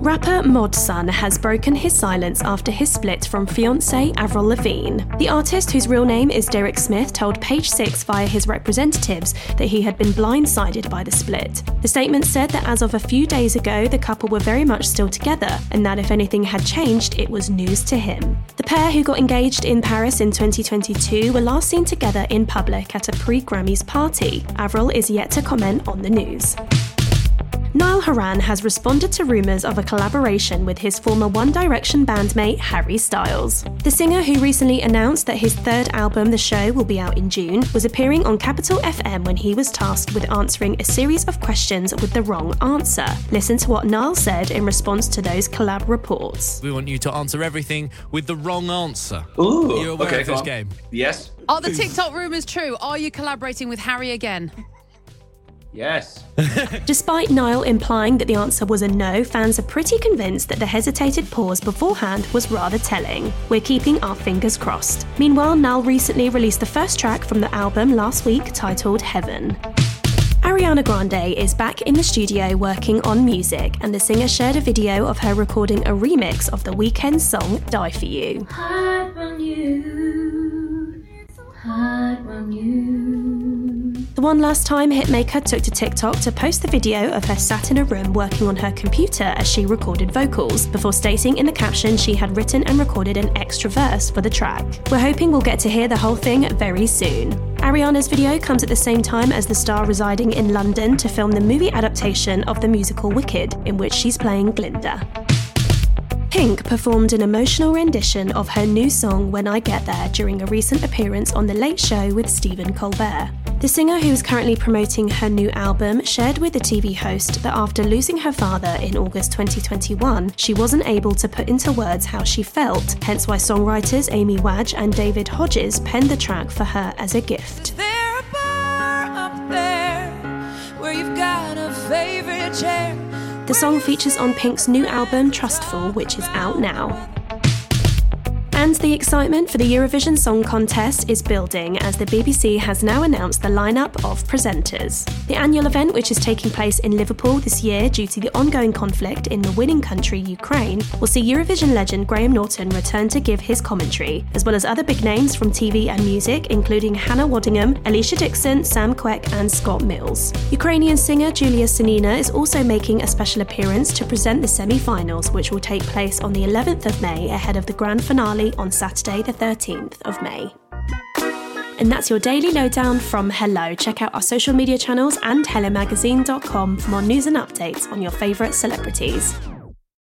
Rapper Mod Sun has broken his silence after his split from fiancée Avril Lavigne. The artist, whose real name is Derek Smith, told Page Six via his representatives that he had been blindsided by the split. The statement said that as of a few days ago, the couple were very much still together, and that if anything had changed, it was news to him. The pair, who got engaged in Paris in 2022, were last seen together in public at a pre Grammys party. Avril is yet to comment on the news. Niall Horan has responded to rumours of a collaboration with his former One Direction bandmate Harry Styles. The singer, who recently announced that his third album, The Show, will be out in June, was appearing on Capital FM when he was tasked with answering a series of questions with the wrong answer. Listen to what Niall said in response to those collab reports. We want you to answer everything with the wrong answer. Ooh, Are you aware okay, of this game? Yes, Are the TikTok rumours true? Are you collaborating with Harry again? Yes. Despite Niall implying that the answer was a no, fans are pretty convinced that the hesitated pause beforehand was rather telling. We're keeping our fingers crossed. Meanwhile, Niall recently released the first track from the album last week titled Heaven. Ariana Grande is back in the studio working on music, and the singer shared a video of her recording a remix of the Weeknd song Die For You. hard on you, The one last time hitmaker took to TikTok to post the video of her sat in a room working on her computer as she recorded vocals, before stating in the caption she had written and recorded an extra verse for the track. We're hoping we'll get to hear the whole thing very soon. Ariana's video comes at the same time as the star residing in London to film the movie adaptation of the musical Wicked, in which she's playing Glinda. Pink performed an emotional rendition of her new song When I Get There during a recent appearance on The Late Show with Stephen Colbert. The singer, who is currently promoting her new album, shared with the TV host that after losing her father in August 2021, she wasn't able to put into words how she felt, hence why songwriters Amy Wadge and David Hodges penned the track for her as a gift. there a bar up there where you've got a favorite chair? The song features on Pink's new album Trustfall, which is out now. And the excitement for the Eurovision Song Contest is building as the BBC has now announced the lineup of presenters. The annual event, which is taking place in Liverpool this year due to the ongoing conflict in the winning country, Ukraine, will see Eurovision legend Graham Norton return to give his commentary, as well as other big names from TV and music, including Hannah Waddingham, Alesha Dixon, Sam Quek, and Scott Mills. Ukrainian singer Julia Sanina is also making a special appearance to present the semi finals, which will take place on the 11th of May ahead of the grand finale on Saturday, the 13th of May. And that's your daily lowdown from Hello. Check out our social media channels and HelloMagazine.com for more news and updates on your favourite celebrities.